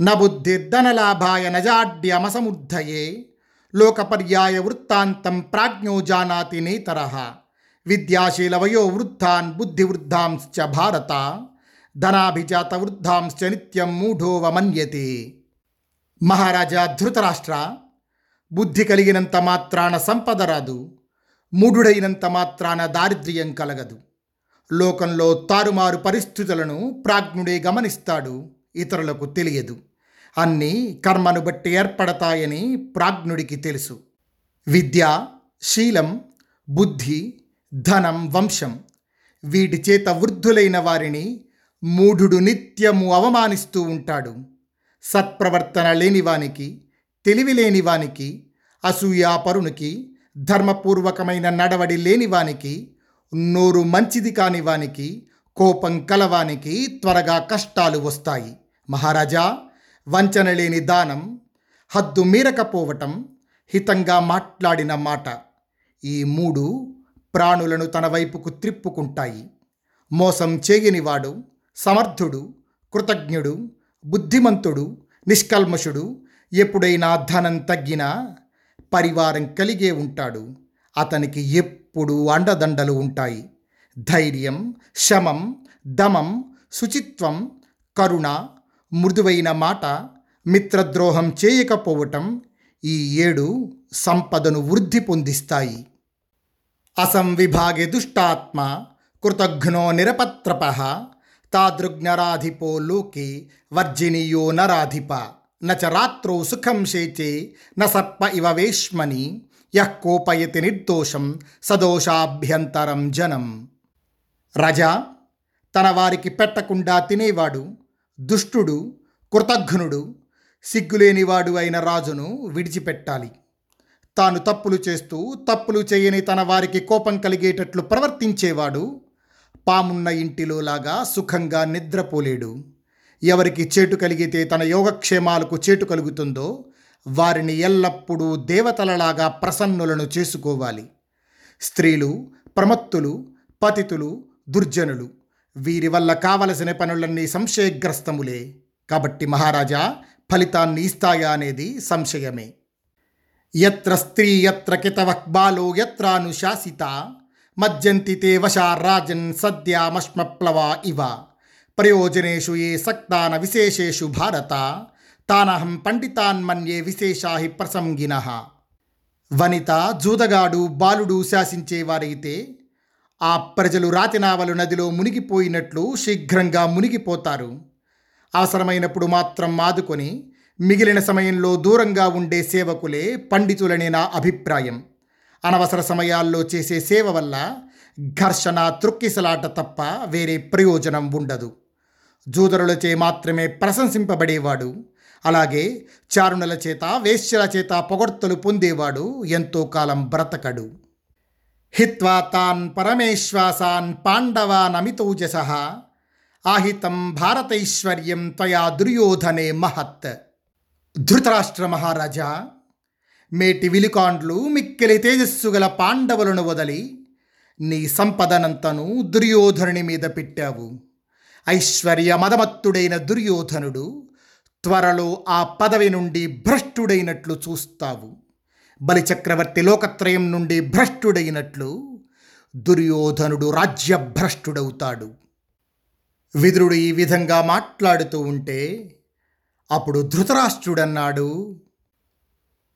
నబుద్ధిర్ధనలాభాయ నజాడ్యమసముద్ధయే లోకపర్యాయ వృత్తాంతం ప్రాజ్ఞో జానాతి నేతరః. విద్యాశీలవయో వృద్ధాన్ బుద్ధివృద్ధాంశ్చ భారత. ధనాభిజాత వృద్ధాంశ్చ నిత్యం మూఢోవమన్యతే. మహారాజా ధృతరాష్ట్ర బుద్ధి కలిగినంత మాత్రాన సంపద రాదు మూఢుడైనంత మాత్రాన దారిద్ర్యం కలగదు. లోకంలో తారుమారు పరిస్థితులను ప్రాజ్ఞుడే గమనిస్తాడు ఇతరులకు తెలియదు. అన్నీ కర్మను బట్టి ఏర్పడతాయని ప్రాజ్ఞుడికి తెలుసు. విద్య శీలం బుద్ధి ధనం వంశం వీటి చేత వృద్ధులైన వారిని మూఢుడు నిత్యము అవమానిస్తూ ఉంటాడు. సత్ప్రవర్తన లేనివానికి తెలివి లేనివానికి అసూయాపరునికి ధర్మపూర్వకమైన నడవడి లేనివానికి నోరు మంచిది కాని వానికి కోపం కలవానికి త్వరగా కష్టాలు వస్తాయి. మహారాజా వంచన లేని దానం హద్దు మీరకపోవటం హితంగా మాట్లాడిన మాట. ఈ మూడు ప్రాణులను తన వైపుకు త్రిప్పుకుంటాయి. మోసం చేయనివాడు సమర్థుడు కృతజ్ఞుడు బుద్ధిమంతుడు నిష్కల్మషుడు ఎప్పుడైనా ధనం తగ్గినా పరివారం కలిగే ఉంటాడు. అతనికి ఎప్పుడు అండదండలు ఉంటాయి. ధైర్యం శమం దమం శుచిత్వం కరుణ మృదువైన మాట మిత్రద్రోహం చేయకపోవటం ఈ ఏడు సంపదను వృద్ధి పొందిస్తాయి. అసంవిభాగే దుష్టాత్మ కృతఘ్నో నిరపత్రప తాదృజ్ఞరాధిపో లోకే వర్జినీయో నరాధిప నచ రాత్రో సుఖం శేచే న సర్ప ఇవ వేష్మని యః కోపయతి నిర్దోషం సదోషాభ్యంతరం జనం. రజా తన వారికి పెట్టకుండా తినేవాడు దుష్టుడు కృతఘ్నుడు సిగ్గులేనివాడు అయిన రాజును విడిచిపెట్టాలి. తాను తప్పులు చేస్తూ తప్పులు చేయని తన వారికి కోపం కలిగేటట్లు ప్రవర్తించేవాడు పామున్న ఇంటిలోలాగా సుఖంగా నిద్రపోలేడు. ఎవరికి చేటు కలిగితే తన యోగక్షేమాలకు చేటు కలుగుతుందో వారిని ఎల్లప్పుడూ దేవతలలాగా ప్రసన్నులను చేసుకోవాలి. స్త్రీలు ప్రమత్తులు పతితులు దుర్జనులు వీరి వల్ల కావలసిన పనులన్నీ సంశయగ్రస్తములే. కాబట్టి మహారాజా ఫలితాన్ని ఇస్తాయా అనేది సంశయమే. ఎత్ర స్త్రీ ఎత్ర కితవక్బాలో ఎత్రానుశాసిత మజ్జంతి తే వశా రాజన్ సద్యామశ్మప్లవా ఇవ. ప్రయోజనేషు ఏ సక్తాన విశేషేషు భారత తానహం పండితాన్ మన్యే విశేషా ప్రసంగిన. వనిత జూదగాడు బాలుడు శాసించేవారైతే ఆ ప్రజలు రాతినావలు నదిలో మునిగిపోయినట్లు శీఘ్రంగా మునిగిపోతారు. అవసరమైనప్పుడు మాత్రం ఆదుకొని మిగిలిన సమయంలో దూరంగా ఉండే సేవకులే పండితులనే నా అభిప్రాయం. అనవసర సమయాల్లో చేసే సేవ వల్ల ఘర్షణ త్రుక్కిసలాట తప్ప వేరే ప్రయోజనం ఉండదు. జూదరులచే మాత్రమే ప్రశంసింపబడేవాడు. అలాగే చారుణుల చేత వేశ్యల చేత పొగడ్తలు పొందేవాడు ఎంతో కాలం బ్రతకడు. హిత్వా తాన్ పరమేశ్వాసాన్ పాండవానమితౌజస. ఆహితం భారతైశ్వర్యం త్వయా దుర్యోధనే మహత్. ధృతరాష్ట్ర మహారాజా మేటి విలుకాండ్లు మిక్కిలి తేజస్సు గల పాండవులను వదలి నీ సంపదనంతను దుర్యోధనుని మీద పెట్టావు. ఐశ్వర్య మదమత్తుడైన దుర్యోధనుడు త్వరలో ఆ పదవి నుండి భ్రష్టుడైనట్లు చూస్తావు. బలిచక్రవర్తి లోకత్రయం నుండి భ్రష్టుడైనట్లు దుర్యోధనుడు రాజ్యభ్రష్టుడవుతాడు. విదురుడు ఈ విధంగా మాట్లాడుతూ ఉంటే అప్పుడు ధృతరాష్ట్రుడన్నాడు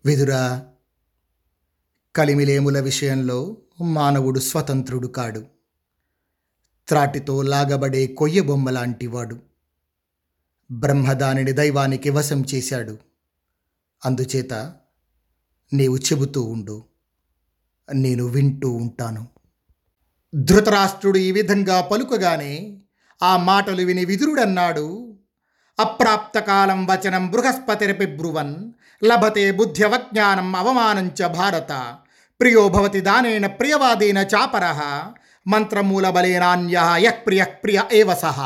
విదురా కలిమిలేముల విషయంలో మానవుడు స్వతంత్రుడు కాడు. త్రాటితో లాగబడే కొయ్య బొమ్మ లాంటివాడు. బ్రహ్మదానిని దైవానికి వశం చేశాడు. అందుచేత నీవు చెబుతూ ఉండు. నేను వింటూ ఉంటాను. ధృతరాష్ట్రుడు ఈ విధంగా పలుకగానే ఆ మాటలు విని విదురుడన్నాడు. అప్రాప్తకాలం వచనం బృహస్పతిరపి బ్రువన్ లభతే బుద్ధ్యవజ్ఞానం అవమానంచ భారత ప్రియో భవతి దానేన ప్రియవాదేన చాపర మంత్రమూలబలేనాన్య యః ప్రియ ప్రియ ఏవ సహ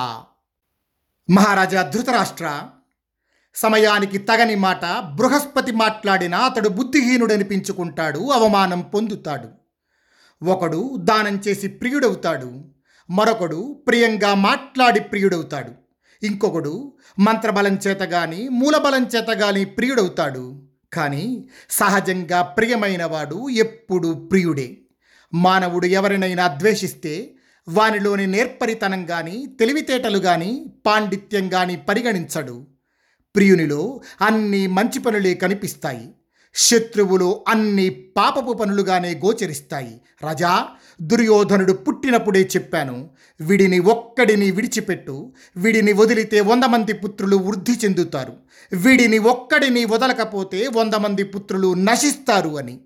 మహారాజా ధృతరాష్ట్ర సమయానికి తగని మాట బృహస్పతి మాట్లాడినా అతడు బుద్ధిహీనుడనిపించుకుంటాడు అవమానం పొందుతాడు. ఒకడు దానం చేసి ప్రియుడవుతాడు మరొకడు ప్రియంగా మాట్లాడి ప్రియుడవుతాడు. ఇంకొకడు మంత్రబలం చేత గాని మూలబలం చేత గాని ప్రియుడవుతాడు. కానీ సహజంగా ప్రియమైనవాడు ఎప్పుడూ ప్రియుడే. మానవుడు ఎవరినైనా ద్వేషిస్తే వానిలోని నేర్పరితనం కానీ తెలివితేటలు కానీ పాండిత్యం కానీ పరిగణించడు. ప్రియునిలో అన్ని మంచి పనులే కనిపిస్తాయి. శత్రువులు అన్ని పాపపు పనులుగానే గోచరిస్తాయి. రజా దుర్యోధనుడు పుట్టినప్పుడే చెప్పాను విడిని ఒక్కడిని విడిచిపెట్టు విడిని వదిలితే వంద మంది పుత్రులు వృద్ధి చెందుతారు విడిని ఒక్కడిని వదలకపోతే వంద మంది పుత్రులు నశిస్తారు అని.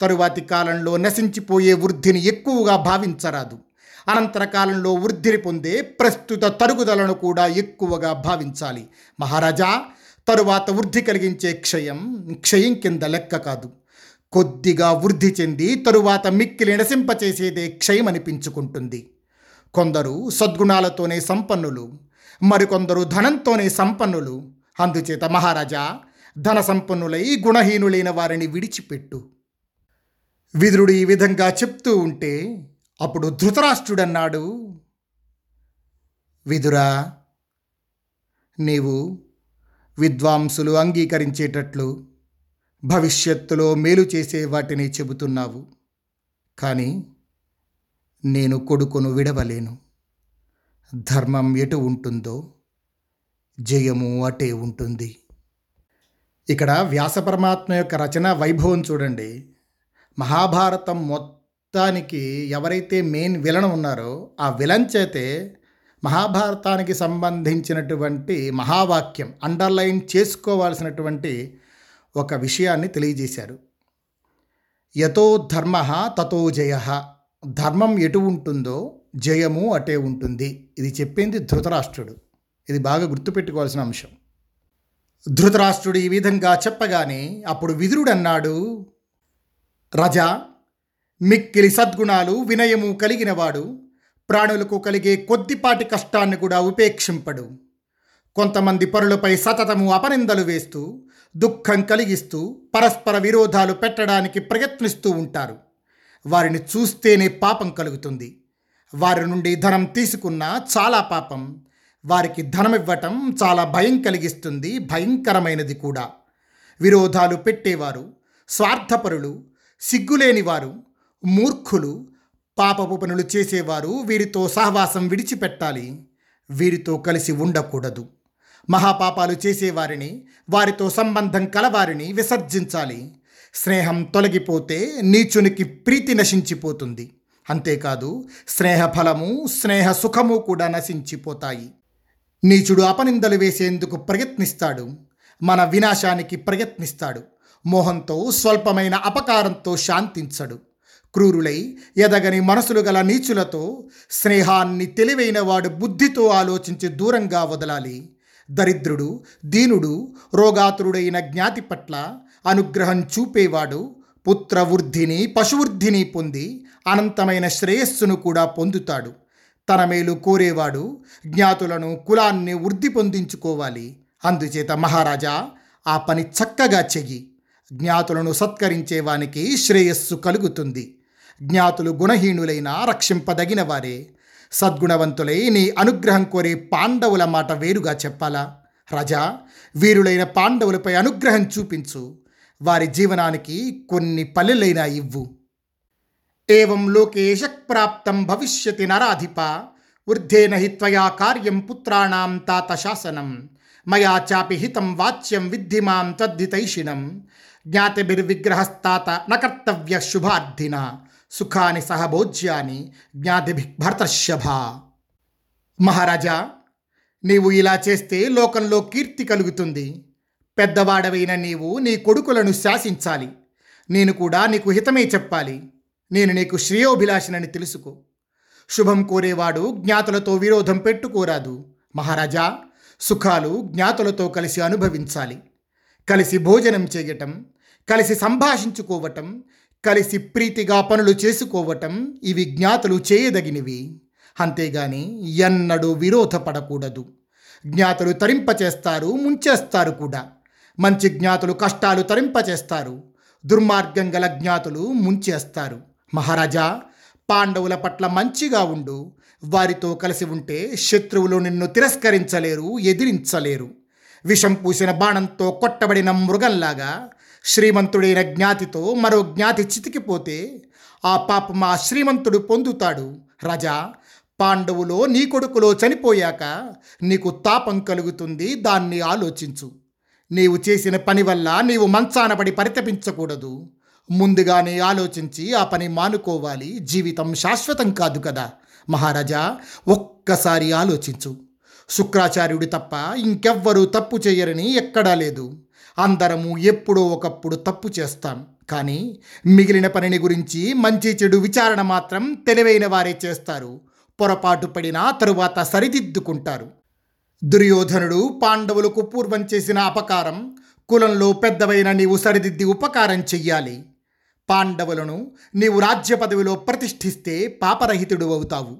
తరువాతి కాలంలో నశించిపోయే వృద్ధిని ఎక్కువగా భావించరాదు. అనంతర కాలంలో వృద్ధిని పొందే ప్రస్తుత తరుగుదలను కూడా ఎక్కువగా భావించాలి. మహారాజా తరువాత వృద్ధి కలిగించే క్షయం క్షయం కింద లెక్క కాదు. కొద్దిగా వృద్ధి చెంది తరువాత మిక్కిలి నశింపచేసేదే క్షయం అనిపించుకుంటుంది కొందరు సద్గుణాలతోనే సంపన్నులు మరికొందరు ధనంతోనే సంపన్నులు. అందుచేత మహారాజా ధన సంపన్నులై గుణహీనులైన వారిని విడిచిపెట్టు. విదురుడు ఈ విధంగా చెప్తూ ఉంటే అప్పుడు ధృతరాష్ట్రుడన్నాడు విదురా నీవు విద్వాంసులు అంగీకరించేటట్లు భవిష్యత్తులో మేలు చేసే వాటిని చెబుతున్నావు. కానీ నేను కొడుకును విడవలేను. ధర్మం ఎటు ఉంటుందో జయము అటే ఉంటుంది. ఇక్కడ వ్యాసపరమాత్మ యొక్క రచన వైభవం చూడండి. మహాభారతం మొత్తం మొత్తానికి ఎవరైతే మెయిన్ విలన్ ఉన్నారో ఆ విలన్ చేతే మహాభారతానికి సంబంధించినటువంటి మహావాక్యం అండర్లైన్ చేసుకోవాల్సినటువంటి ఒక విషయాన్ని తెలియజేశారు. యతో ధర్మ తతో జయ. ధర్మం ఎటు ఉంటుందో జయము అటే ఉంటుంది. ఇది చెప్పింది ధృతరాష్ట్రుడు. ఇది బాగా గుర్తుపెట్టుకోవాల్సిన అంశం. ధృతరాష్ట్రుడు ఈ విధంగా చెప్పగానే అప్పుడు విదురుడు అన్నాడు రజా మిక్కిలి సద్గుణాలు వినయము కలిగినవాడు ప్రాణులకు కలిగే కొద్దిపాటి కష్టాన్ని కూడా ఉపేక్షింపడు. కొంతమంది పరులపై సతతము అపనిందలు వేస్తూ దుఃఖం కలిగిస్తూ పరస్పర విరోధాలు పెట్టడానికి ప్రయత్నిస్తూ ఉంటారు. వారిని చూస్తేనే పాపం కలుగుతుంది. వారి నుండి ధనం తీసుకున్నా చాలా పాపం. వారికి ధనం ఇవ్వటం చాలా భయం కలిగిస్తుంది భయంకరమైనది కూడా. విరోధాలు పెట్టేవారు స్వార్థపరులు సిగ్గులేనివారు మూర్ఖులు పాపపు పనులు చేసేవారు వీరితో సహవాసం విడిచిపెట్టాలి. వీరితో కలిసి ఉండకూడదు. మహాపాపాలు చేసేవారిని వారితో సంబంధం కలవారిని విసర్జించాలి. స్నేహం తొలగిపోతే నీచునికి ప్రీతి నశించిపోతుంది. అంతేకాదు స్నేహ ఫలము స్నేహ సుఖము కూడా నశించిపోతాయి. నీచుడు అపనిందలు వేసేందుకు ప్రయత్నిస్తాడు. మన వినాశానికి ప్రయత్నిస్తాడు. మోహంతో స్వల్పమైన అపకారంతో శాంతించడు. క్రూరులై ఎదగని మనసులు గల నీచులతో స్నేహాన్ని తెలివైన వాడు బుద్ధితో ఆలోచించి దూరంగా వదలాలి. దరిద్రుడు దీనుడు రోగాతురుడైన జ్ఞాతి పట్ల అనుగ్రహం చూపేవాడు పుత్రవృద్ధిని పశువృద్ధిని పొంది అనంతమైన శ్రేయస్సును కూడా పొందుతాడు. తన మేలు కోరేవాడు జ్ఞాతులను కులాన్ని వృద్ధి పొందించుకోవాలి. అందుచేత మహారాజా ఆ పని చక్కగా చెయ్యి. జ్ఞాతులను సత్కరించేవానికి శ్రేయస్సు కలుగుతుంది. జ్ఞాతులు గుణహీనులైన రక్షింపదగిన వారే సద్గుణవంతులై నీ అనుగ్రహం కోరే పాండవుల మాట వేరుగా చెప్పాలా? రాజా వీరులైన పాండవులపై అనుగ్రహం చూపించు. వారి జీవనానికి కొన్ని పల్లెలైనా ఇవ్వు. ఏం లోకేశ ప్రాప్తం భవిష్యతి నరాధిప. వృద్ధేన హి త్వయా కార్యం పుత్రాణం తాత శాసనం. మయా చాపి హితం వాచ్యం విద్ధిమాం తద్ధితైషిణం తద్దితైషిణం. జ్ఞాతిభిర్విగ్రహస్తాత న శుభార్థిన సుఖాని సహభోజ్యాన్ని భోజ్యాని మహారాజా నీవు ఇలా చేస్తే లోకంలో కీర్తి కలుగుతుంది. పెద్దవాడవైన నీవు నీ కొడుకులను శాసించాలి. నేను కూడా నీకు హితమే చెప్పాలి. నేను నీకు శ్రేయోభిలాషనని తెలుసుకో. శుభం కోరేవాడు జ్ఞాతులతో విరోధం పెట్టుకోరాదు. మహారాజా సుఖాలు జ్ఞాతులతో కలిసి అనుభవించాలి. కలిసి భోజనం చేయటం కలిసి సంభాషించుకోవటం కలిసి ప్రీతిగా పనులు చేసుకోవటం ఇవి జ్ఞాతులు చేయదగినవి. అంతేగాని ఎన్నడూ విరోధపడకూడదు. జ్ఞాతులు తరింపచేస్తారు ముంచేస్తారు కూడా. మంచి జ్ఞాతులు కష్టాలు తరింపచేస్తారు దుర్మార్గం గల జ్ఞాతులు ముంచేస్తారు. మహారాజా పాండవుల పట్ల మంచిగా ఉండు. వారితో కలిసి ఉంటే శత్రువులు నిన్ను తిరస్కరించలేరు ఎదిరించలేరు. విషం పూసిన బాణంతో కొట్టబడిన మృగంలాగా శ్రీమంతుడైన జ్ఞాతితో మరో జ్ఞాతి చితికిపోతే ఆ పాపం ఆ శ్రీమంతుడు పొందుతాడు. రాజా పాండవులో నీ కొడుకులో చనిపోయాక నీకు తాపం కలుగుతుంది దాన్ని ఆలోచించు. నీవు చేసిన పని వల్ల నీవు మంచాన పడి పరితపించకూడదు. ముందుగానే ఆలోచించి ఆ పని మానుకోవాలి. జీవితం శాశ్వతం కాదు కదా. మహారాజా ఒక్కసారి ఆలోచించు. శుక్రాచార్యుడు తప్ప ఇంకెవ్వరూ తప్పు చేయరని ఎక్కడా లేదు. అందరము ఎప్పుడో ఒకప్పుడు తప్పు చేస్తాం. కానీ మిగిలిన పనిని గురించి మంచి చెడు విచారణ మాత్రం తెలివైన వారే చేస్తారు. పొరపాటు పడినా తరువాత సరిదిద్దుకుంటారు. దుర్యోధనుడు పాండవులకు పూర్వం చేసిన అపకారం కులంలో పెద్దవైన నీవు సరిదిద్ది ఉపకారం చెయ్యాలి. పాండవులను నీవు రాజ్య పదవిలో ప్రతిష్ఠిస్తే పాపరహితుడు అవుతావు.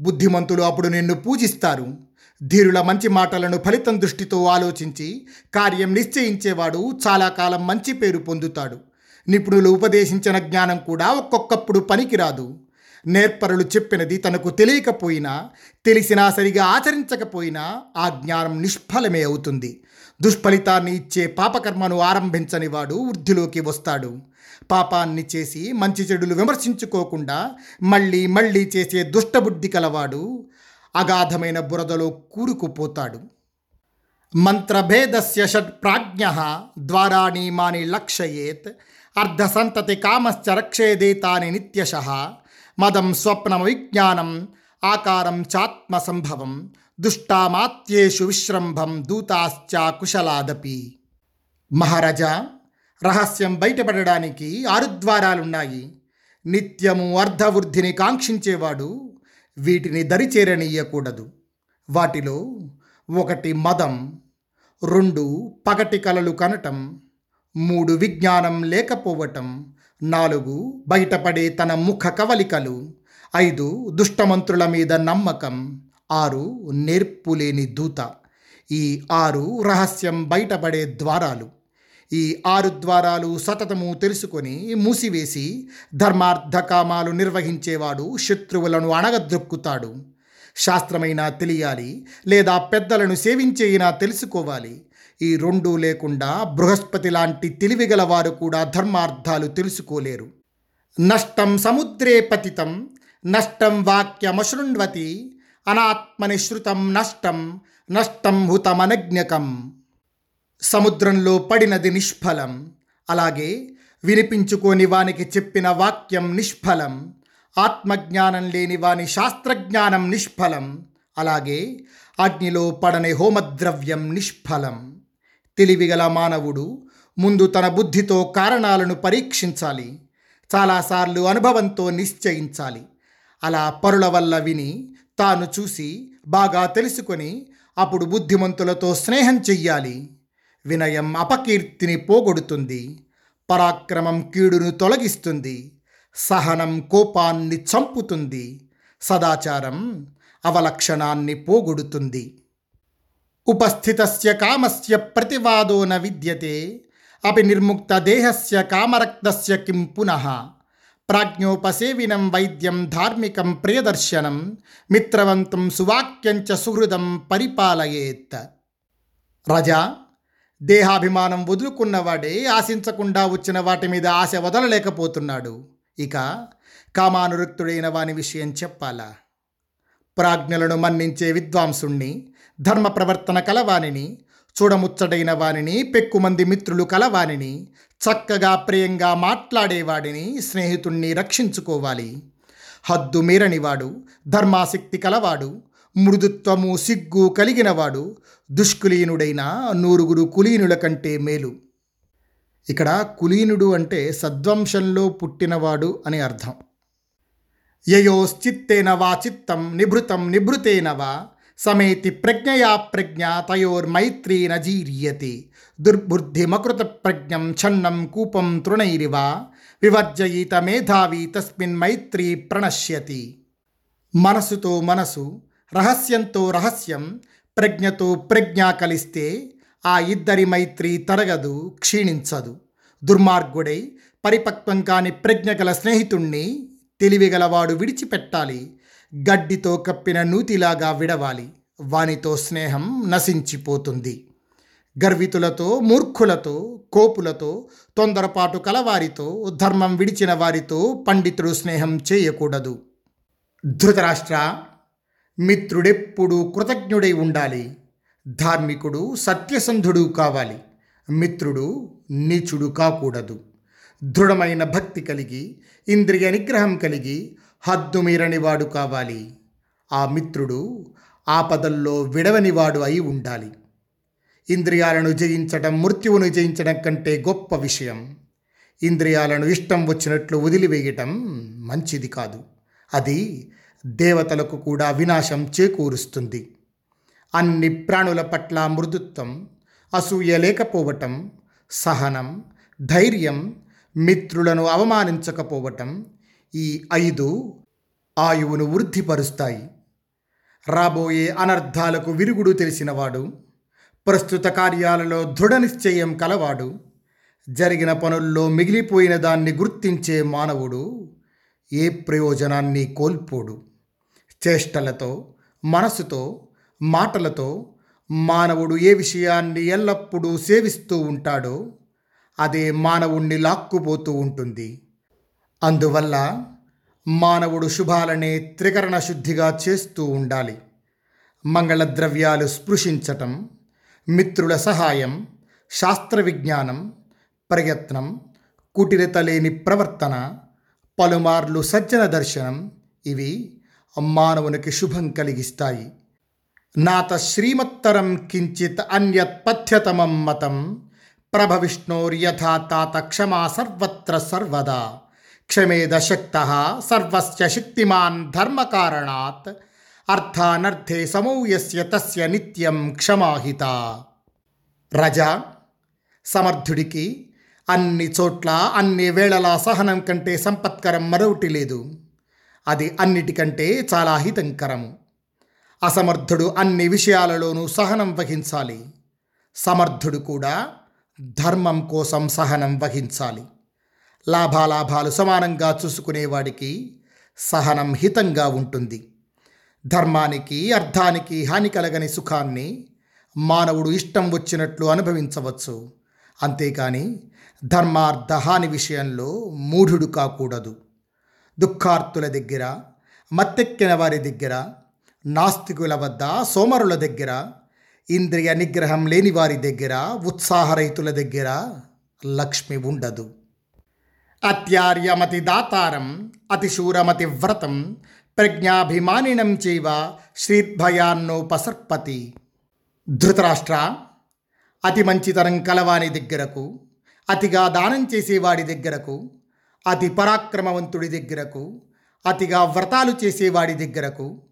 బుద్ధిమంతులు అప్పుడు నిన్ను పూజిస్తారు. ధీరుల మంచి మాటలను ఫలితం దృష్టితో ఆలోచించి కార్యం నిశ్చయించేవాడు చాలా కాలం మంచి పేరు పొందుతాడు. నిపుణులు ఉపదేశించిన జ్ఞానం కూడా ఒక్కొక్కప్పుడు పనికిరాదు. నేర్పరులు చెప్పినది తనకు తెలియకపోయినా తెలిసినా సరిగా ఆచరించకపోయినా ఆ జ్ఞానం నిష్ఫలమే అవుతుంది. దుష్ఫలితాన్ని ఇచ్చే పాపకర్మను ఆరంభించని వాడు వృద్ధిలోకి వస్తాడు. పాపాన్ని చేసి మంచి చెడులు విమర్శించుకోకుండా మళ్ళీ మళ్ళీ చేసే దుష్టబుద్ధి కలవాడు అగాధమైన బురదలో కూరుకుపోతాడు. మంత్రభేదస్య ద్వారాని మాని లక్షయేత్ అర్ధసంతతి కామశ్చ రక్షేదేతాని నిత్యశ మదం స్వప్నం విజ్ఞానం ఆకారం చాత్మ సంభవం దుష్టామాత్యేషు విశ్రంభం దూతాశ్చ కుశలాదపి. మహారాజా రహస్యం బయటపడడానికి ఆరు ద్వారాలున్నాయి నిత్యము అర్ధవృద్ధిని కాంక్షించేవాడు వీటిని దరిచేరనీయకూడదు. వాటిలో ఒకటి మదం రెండు పగటి కలలు కనటం మూడు విజ్ఞానం లేకపోవటం నాలుగు బయటపడే తన ముఖ కవలికలు ఐదు దుష్టమంత్రుల మీద నమ్మకం ఆరు నేర్పులేని దూత ఈ ఆరు రహస్యం బయటపడే ద్వారాలు. ఈ ఆరు ద్వారాలు సతతము తెలుసుకొని మూసివేసి ధర్మార్థ కామాలు నిర్వహించేవాడు శత్రువులను అణగద్రొక్కుతాడు. శాస్త్రమైనా తెలియాలి లేదా పెద్దలను సేవించేయినా తెలుసుకోవాలి. ఈ రెండు లేకుండా బృహస్పతి లాంటి తెలివిగల వారు కూడా ధర్మార్థాలు తెలుసుకోలేరు. నష్టం సముద్రే పతితం నష్టం వాక్యమశృణ్వతి అనాత్మని శృతం నష్టం నష్టం హుతమనజ్ఞకం. సముద్రంలో పడినది నిష్ఫలం. అలాగే వినిపించుకోని వానికి చెప్పిన వాక్యం నిష్ఫలం. ఆత్మజ్ఞానం లేని వాని శాస్త్రజ్ఞానం నిష్ఫలం. అలాగే అగ్నిలో పడని హోమద్రవ్యం నిష్ఫలం. తెలివిగల మానవుడు ముందు తన బుద్ధితో కారణాలను పరీక్షించాలి. చాలాసార్లు అనుభవంతో నిశ్చయించాలి. అలా పరుల వల్ల విని తాను చూసి బాగా తెలుసుకొని అప్పుడు బుద్ధిమంతులతో స్నేహం చెయ్యాలి. వినయం అపకీర్తిని పోగొడుతుంది పరాక్రమం కీడును తొలగిస్తుంది సహనం కోపాన్ని చంపుతుంది సదాచారం అవలక్షణాన్ని పోగొడుతుంది. ఉపస్థితస్య కామస్య ప్రతివాదో న విద్యతే అపి నిర్ముక్త దేహస్య కామరక్తస్య కిం పునః ప్రాజ్ఞోపసేవినం వైద్యం ధార్మికం ప్రియదర్శనం మిత్రవంతం సువాక్యంచ సుహృదం పరిపాలయేత్. రజా దేహాభిమానం వదులుకున్నవాడే ఆశించకుండా వచ్చిన వాటి మీద ఆశ వదలలేకపోతున్నాడు. ఇక కామానురక్తుడైన వాని విషయం చెప్పాలా? ప్రాజ్ఞలను మన్నించే విద్వాంసుణ్ణి ధర్మ ప్రవర్తన కలవానిని చూడముచ్చడైన వానిని పెక్కుమంది మిత్రులు కలవానిని చక్కగా ప్రియంగా మాట్లాడేవాడిని స్నేహితుణ్ణి రక్షించుకోవాలి. హద్దు మీరనివాడు ధర్మాసక్తి కలవాడు మృదుత్వము సిగ్గు కలిగినవాడు దుష్కులీనుడైన నూరుగురు కులీనుల కంటే మేలు. ఇక్కడ కులీనుడు అంటే సద్వంశంలో పుట్టినవాడు అని అర్థం. యయోశ్చిత్తేన వా చిత్తం నిభృతం నిభృతేన వా సమేతి ప్రజ్ఞయా ప్రజ్ఞ తయోర్మైత్రీ నజీర్యతి దుర్బుద్ధిమకృత ప్రజ్ఞం ఛన్నం కూపం తృణైరివ వివర్జయిత మేధావి తస్మిన్ మైత్రీ ప్రణశ్యతి. మనసుతో మనసు రహస్యంతో రహస్యం ప్రజ్ఞతో ప్రజ్ఞ కలిస్తే ఆ ఇద్దరి మైత్రి తరగదు క్షీణించదు. దుర్మార్గుడై పరిపక్వం కాని ప్రజ్ఞ గల స్నేహితుణ్ణి తెలివిగలవాడు విడిచిపెట్టాలి. గడ్డితో కప్పిన నూతిలాగా విడవాలి. వానితో స్నేహం నశించిపోతుంది. గర్వితులతో మూర్ఖులతో కోపులతో తొందరపాటు కలవారితో ధర్మం విడిచిన వారితో పండితుడు స్నేహం చేయకూడదు. ధృతరాష్ట్ర మిత్రుడెప్పుడు కృతజ్ఞుడై ఉండాలి. ధార్మికుడు సత్యసంధుడు కావాలి. మిత్రుడు నీచుడు కాకూడదు. దృఢమైన భక్తి కలిగి ఇంద్రియ నిగ్రహం కలిగి హద్దుమీరని వాడు కావాలి. ఆ మిత్రుడు ఆపదల్లో విడవనివాడు అయి ఉండాలి. ఇంద్రియాలను జయించడం మృత్యువును జయించడం కంటే గొప్ప విషయం. ఇంద్రియాలను ఇష్టం వచ్చినట్లు వదిలివేయటం మంచిది కాదు. అది దేవతలకు కూడా వినాశం చేకూరుస్తుంది. అన్ని ప్రాణుల పట్ల మృదుత్వం అసూయ లేకపోవటం సహనం ధైర్యం మిత్రులను అవమానించకపోవటం ఈ ఐదు ఆయువును వృద్ధిపరుస్తాయి. రాబోయే అనర్థాలకు విరుగుడు తెలిసినవాడు ప్రస్తుత కార్యాలలో దృఢ నిశ్చయం కలవాడు జరిగిన పనుల్లో మిగిలిపోయిన దాన్ని గుర్తించే మానవుడు ఏ ప్రయోజనాన్ని కోల్పోడు. చేష్టలతో మనసుతో మాటలతో మానవుడు ఏ విషయాన్ని ఎల్లప్పుడూ సేవిస్తూ ఉంటాడో అదే మానవుణ్ణి లాక్కుపోతూ ఉంటుంది. అందువల్ల మానవుడు శుభాలనే త్రికరణ శుద్ధిగా చేస్తూ ఉండాలి. మంగళద్రవ్యాలు స్పృశించటం మిత్రుల సహాయం శాస్త్ర విజ్ఞానం ప్రయత్నం కుటిరత లేని ప్రవర్తన పలుమార్లు సజ్జన దర్శనం ఇవి మానవునికి శుభం కలిగిస్తాయి. నాత శ్రీమత్తరం కించిత్ అన్యత్ పథ్యతమం మతం. ప్రభవిష్ణోర్యథా తాత క్షమా సర్వత్ర సర్వదా. క్షమేద శక్త సర్వస్య శక్తిమాన్ ధర్మకారణాత్. అర్థానర్థే సమూయస్య తస్య నిత్యం క్షమాహిత. రజ సమర్థుడికి అన్ని చోట్ల అన్ని వేళలా సహనం కంటే సంపత్కరం మరొకటి లేదు. అది అన్నిటికంటే చాలా హితంకరము. అసమర్థుడు అన్ని విషయాలలోనూ సహనం వహించాలి. సమర్థుడు కూడా ధర్మం కోసం సహనం వహించాలి. లాభాలాభాలు సమానంగా చూసుకునేవాడికి సహనం హితంగా ఉంటుంది. ధర్మానికి అర్థానికి హాని కలగని సుఖాన్ని మానవుడు ఇష్టం వచ్చినట్లు అనుభవించవచ్చు. అంతేకాని ధర్మార్థ హాని విషయంలో మూఢుడు కాకూడదు. దుఃఖార్తుల దగ్గర మత్తెక్కిన వారి దగ్గర నాస్తికుల వద్ద సోమరుల దగ్గర ఇంద్రియ నిగ్రహం లేని వారి దగ్గర ఉత్సాహరహితుల దగ్గర లక్ష్మి ఉండదు. అత్యార్యమతి దాతారం అతిశూరమతి వ్రతం ప్రజ్ఞాభిమానినం చేవ శ్రీద్భయాన్నోపసర్పతి. ధృతరాష్ట్ర అతి మంచితనం కలవాని దగ్గరకు అతిగా దానం చేసేవాడి దగ్గరకు అతి పరాక్రమవంతుడి దగ్గరకు అతిగా వ్రతాలు చేసేవాడి దగ్గరకు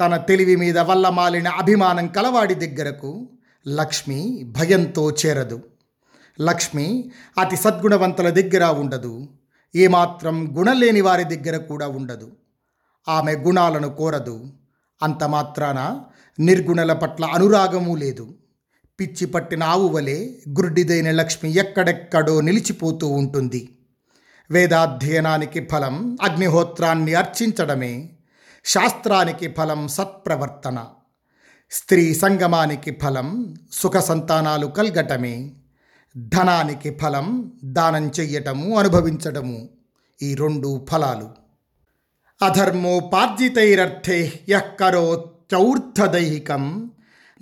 తన తెలివి మీద వల్ల మాలిన అభిమానం కలవాడి దగ్గరకు లక్ష్మి భయంతో చేరదు. లక్ష్మి అతి సద్గుణవంతుల దగ్గర ఉండదు. ఏమాత్రం గుణలేని వారి దగ్గర కూడా ఉండదు. ఆమె గుణాలను కోరదు. అంత మాత్రాన నిర్గుణల పట్ల అనురాగము లేదు. పిచ్చి పట్టిన ఆవు వలె గురుడిదైన లక్ష్మి ఎక్కడెక్కడో నిలిచిపోతూ ఉంటుంది. వేదాధ్యయనానికి ఫలం అగ్నిహోత్రాన్ని అర్చించడమే శాస్త్రానికి ఫలం సత్ప్రవర్తన స్త్రీ సంగమానికి ఫలం సుఖ సంతానాలు కల్గటమే ధనానికి ఫలం దానం చెయ్యటము అనుభవించటము ఈ రెండు ఫలాలు. అధర్మోపార్జితైరర్థే యఃకరోత్యౌర్ధదైహికం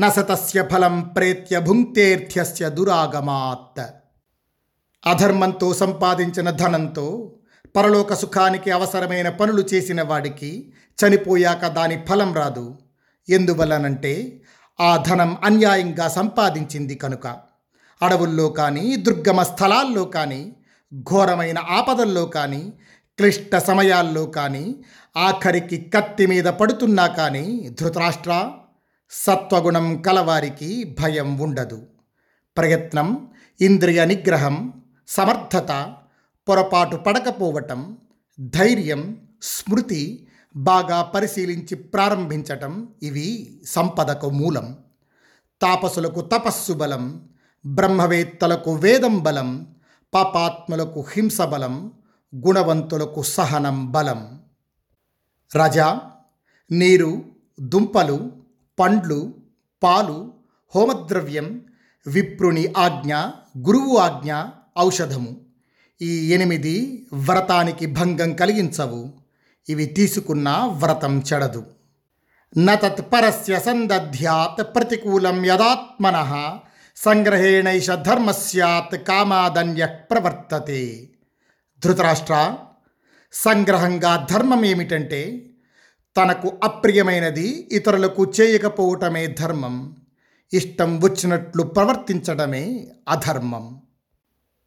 నసతస్య ఫలం ప్రేత్య భుంక్తేర్థ్యస్య దురాగమాత్. అధర్మంతో సంపాదించిన ధనంతో పరలోక సుఖానికి అవసరమైన పనులు చేసిన వాడికి చనిపోయాక దాని ఫలం రాదు. ఎందువల్లనంటే ఆ ధనం అన్యాయంగా సంపాదించింది కనుక. అడవుల్లో కానీ దుర్గమ స్థలాల్లో కానీ ఘోరమైన ఆపదల్లో కానీ క్లిష్ట సమయాల్లో కానీ ఆఖరికి కత్తి మీద పడుతున్నా కానీ ధృతరాష్ట్ర సత్వగుణం కలవారికి భయం ఉండదు. ప్రయత్నం ఇంద్రియ నిగ్రహం సమర్థత పొరపాటు పడకపోవటం ధైర్యం స్మృతి బాగా పరిశీలించి ప్రారంభించటం ఇవి సంపదకు మూలం. తాపసులకు తపస్సు బలం బ్రహ్మవేత్తలకు వేదం బలం పాపాత్ములకు హింస బలం గుణవంతులకు సహనం బలం. రజా నీరు దుంపలు పండ్లు పాలు హోమద్రవ్యం విప్రుని ఆజ్ఞ గురువు ఆజ్ఞ ఔషధము. ఈ ఎనిమిది వ్రతానికి భంగం కలిగించవు. ఇవి తీసుకున్న వ్రతం చెడదు. నతత్పరస్య సందధ్యాత్ ప్రతికూలం యదాత్మన. సంగ్రహేణైష ధర్మస్యాత్ కామాదన్య ప్రవర్తతే. ధృతరాష్ట్ర సంగ్రహంగా ధర్మం ఏమిటంటే తనకు అప్రియమైనది ఇతరులకు చేయకపోవటమే ధర్మం. ఇష్టం వచ్చినట్లు ప్రవర్తించడమే అధర్మం.